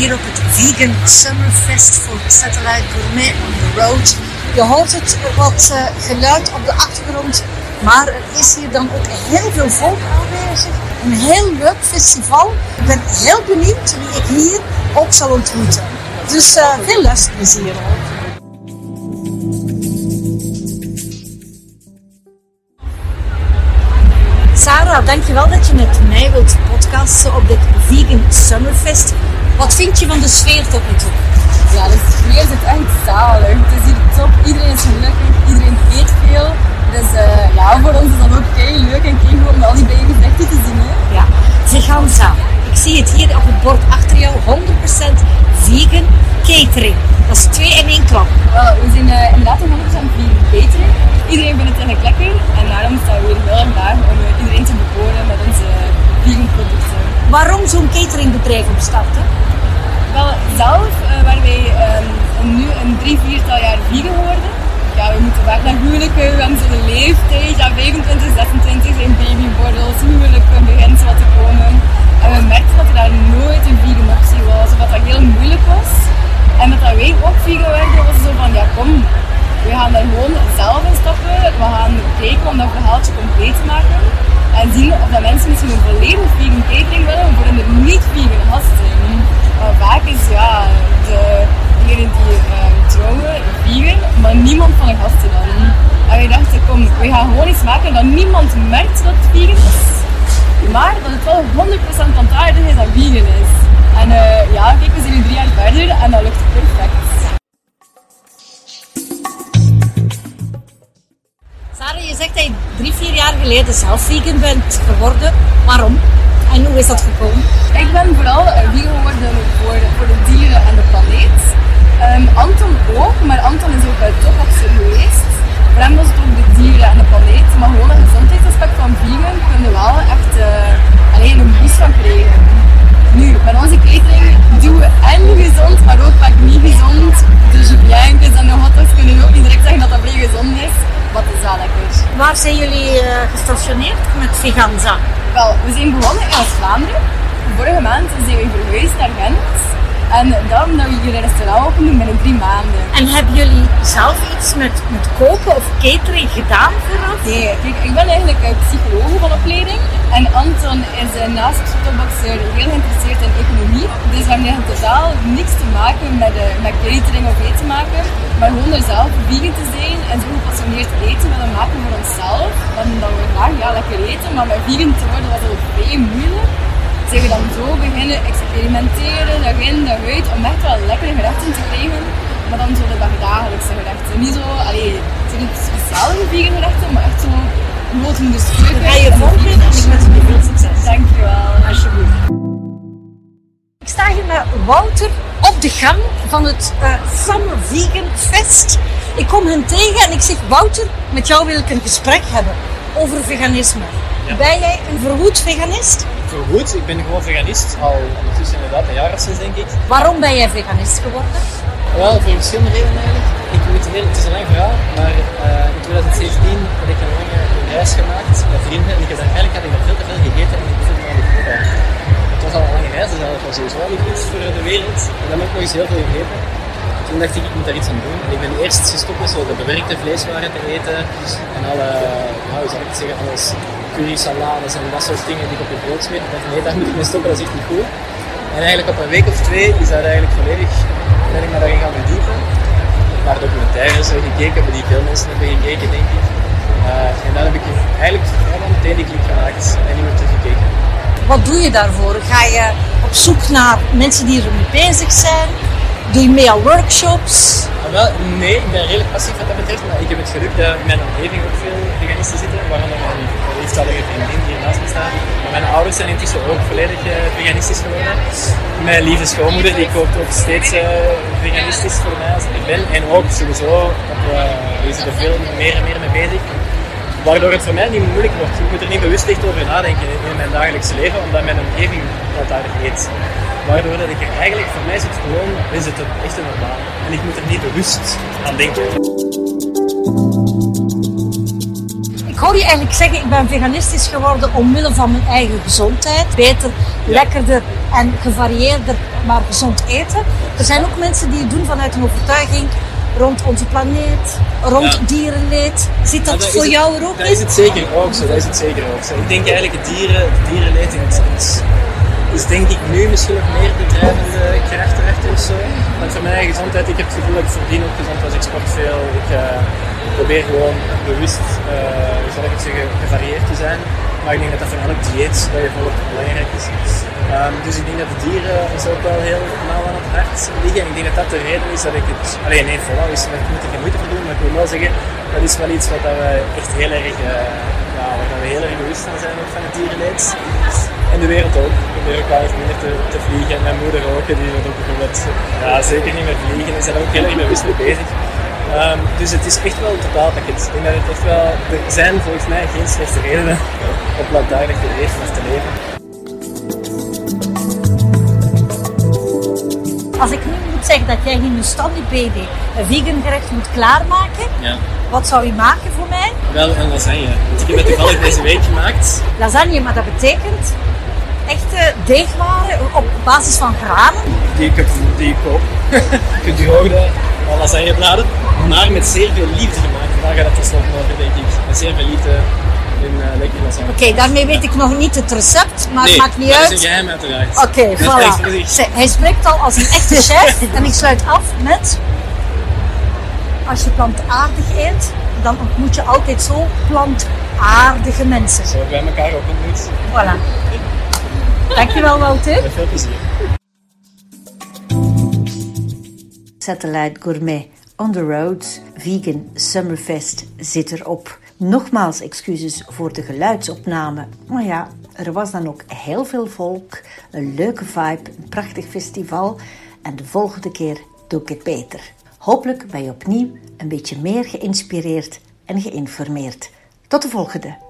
hier op het Vegan Summerfest voor Satellite Gourmet on the Road. Je hoort het wat eh, geluid op de achtergrond, maar er is hier dan ook heel veel volk aanwezig. Een heel leuk festival. Ik ben heel benieuwd wie ik hier ook zal ontmoeten. Dus eh, veel luisterplezier. Sarah, dankjewel dat je met mij wilt podcasten op dit Vegan Summerfest. Wat vind je van de sfeer tot nu toe? Ja, de sfeer zit echt zalig. Het is hier top, iedereen is gelukkig, iedereen eet veel. Dus eh, ja, voor ons is dat ook kei leuk en kei goed om al die bijgerechten te zien. Hè. Ja, veganza. Ik zie het hier op het bord achter jou, 100% vegan catering. Dat is twee in één klap. Wel, we zijn eh, inderdaad een 100% vegan catering. Iedereen vindt het eigenlijk lekker en daarom staan we weer heel erg daar om eh, iedereen te bekoren met onze vegan producten. Waarom zo'n cateringbedrijf opstarten? Wel, zelf eh, waren wij ehm, nu een drie, viertal jaar vegan geworden. Ja, we moeten weg naar huwelijken, we hebben zo'n leeftijd. Ja, 25, 26 zijn babybordels, dat te maken. En zien of dat mensen misschien een volledig vegan catering willen voor een niet-vegan gasten. Maar vaak is ja, de, degene die uh, trouwen vegan, maar niemand van de gasten dan. En wij dachten, kom, we gaan gewoon iets maken dat niemand merkt dat het vegan is. Maar dat het wel 100% plantaardig is en vegan is. En uh, ja, kijk, we zijn nu drie jaar verder en dat lukt perfect. Zegt dat je drie, vier jaar geleden zelf vegan bent geworden. Waarom? En hoe is dat gekomen? Ik ben vooral vegan geworden voor, de dieren en de planeet. Um, Anton ook, maar Anton is ook bij topofficer Waar zijn jullie uh, gestationeerd met Veganza? Wel, we zijn begonnen in Oost-Vlaanderen. Vorige maand zijn we verhuisd naar Gent. En daarom dat we hier een restaurant open doen binnen drie maanden. En hebben jullie zelf iets met, met koken of catering gedaan vooraf? Nee, kijk, ik ben eigenlijk psycholoog van opleiding. En Anton is naast Sotoboxer heel geïnteresseerd in economie. Dus we hebben eigenlijk totaal niks te maken met, uh, met catering of eten maken. Maar gewoon er zelf vegan te zijn en zo gepassioneerd eten willen maken voor onszelf. Dan, dan we graag ja, lekker eten, maar met vegan te worden was het vrij moeilijk zijn we dan zo beginnen experimenteren, dag in, dag uit, om echt wel lekkere gerechten te krijgen. Maar dan zo de dagdagelijkse gerechten. Niet zo, allee, het zijn niet speciale vegan gerechten, maar echt zo noten dus terug. Ga je en ik wens je veel succes. Dankjewel. Alsjeblieft. Ik sta hier met Wouter op de gang van het uh, Summer Vegan Fest. Ik kom hen tegen en ik zeg, Wouter, met jou wil ik een gesprek hebben over veganisme. Ja. Ben jij een verwoed veganist? Verwoed? Ik ben gewoon veganist, al ondertussen inderdaad een jaar of zes denk ik. Waarom ben jij veganist geworden? Wel, voor verschillende redenen eigenlijk. Ik moet heel, het is een lang verhaal, maar uh, in 2017 heb ik een lange reis gemaakt met vrienden en ik heb daar, eigenlijk had ik nog veel te veel gegeten en ik voelde me aan de. Was sowieso niet goed voor de wereld. En dan heb ik nog eens heel veel gegeten. Toen dacht ik, ik moet daar iets aan doen. En ik ben eerst gestopt met zo de bewerkte vleeswaren te eten en alle, hoe zou ik zeggen, alles curry, salades en dat soort dingen die ik op je brood smeet. Ik dacht, nee, daar moet ik mee stoppen, dat is echt niet goed. En eigenlijk op een week of twee is dat eigenlijk volledig, ben ik me daarin gaan verdiepen. Naar documentaires gekeken, hebben die veel mensen hebben gekeken, denk ik. Uh, en dan heb ik eigenlijk helemaal meteen die klik gemaakt en niet meer teruggekeken. Wat doe je daarvoor? Ga je op zoek naar mensen die ermee bezig zijn? Doe je mee aan workshops? Ah, wel, nee, ik ben redelijk passief wat dat betreft, maar ik heb het geluk dat in mijn omgeving ook veel veganisten zitten, waaronder mijn liefstallige vriendin die naast me staat. Maar mijn ouders zijn intussen ook volledig uh, veganistisch geworden. Mijn lieve schoonmoeder die kookt ook steeds uh, veganistisch voor mij als ik ben. En ook sowieso, op, uh, die zit er veel meer en meer mee bezig. Waardoor het voor mij niet moeilijk wordt. Ik moet er niet bewust echt over nadenken in mijn dagelijkse leven, omdat mijn omgeving dat daar eet. Waardoor dat ik er eigenlijk, voor mij is het gewoon, is het echt een normaal. En ik moet er niet bewust aan denken. Ik hoor je eigenlijk zeggen, ik ben veganistisch geworden omwille van mijn eigen gezondheid. Beter, ja. lekkerder en gevarieerder maar gezond eten. Er zijn ook mensen die het doen vanuit een overtuiging rond onze planeet, rond Ja. dierenleed. Zit dat, Ja, voor jou er ook Dat in? is het zeker ook zo. Dat is het zeker ook zo. Ik denk eigenlijk het dieren, het dierenleed is, is, is denk ik nu misschien nog meer de drijvende kracht erachter of zo. Want voor mijn gezondheid, ik heb het gevoel dat ik verdien ook gezond als ik sport veel. Ik eh, probeer gewoon bewust, eh, hoe zal ik het zeggen, gevarieerd te zijn. Maar ik denk dat dat voor elk dieet dat je belangrijk is. Ehm, dus ik denk dat de dieren ons ook wel heel nauw aan het hart liggen. En ik denk dat dat de reden is dat ik het... Alleen nee, voilà, is, ik moet er geen moeite voor doen, maar ik wil wel zeggen, dat is wel iets wat dat we echt heel erg, eh, ja, waar we heel erg bewust van zijn van het dierenleed. En de wereld ook. Ik probeer ook wel eens minder te, vliegen. En mijn moeder ook, die doet ook bijvoorbeeld ja, zeker niet meer vliegen. Is daar ook heel erg bewust mee bezig. Ehm, dus het is echt wel een totaalpakket. Ik denk dat het echt wel... Er zijn volgens mij geen slechte redenen om plantaardig te eten of te leven. Als ik nu moet zeggen dat jij Hindustani baby een vegan gerecht moet klaarmaken, Ja. wat zou je maken voor mij? Wel een lasagne. Want ik heb het toevallig deze week gemaakt. Lasagne, maar dat betekent echte deegwaren op basis van granen. Die ik, die ik koop. Gedroogde lasagnebladen. Maar met zeer veel liefde gemaakt. Daar gaat het tenslotte over, denk ik. Met zeer veel liefde in uh, lekker lasagne. Oké, daarmee weet ik nog niet het recept, maar nee, het maakt niet dat uit. is een geheim uiteraard. Oké, Dat is voilà. Hij spreekt al als een echte chef. en ik sluit af met... Als je plantaardig eet, dan ontmoet je altijd zo plantaardige mensen. Zo hebben wij elkaar ook ontmoet. Voilà. Dankjewel, Wouter. Met veel plezier. Satellite Gourmet on the road, vegan Summerfest zit erop. Nogmaals excuses voor de geluidsopname. Maar ja, er was dan ook heel veel volk, een leuke vibe, een prachtig festival. En de volgende keer doe ik het beter. Hopelijk ben je opnieuw een beetje meer geïnspireerd en geïnformeerd. Tot de volgende!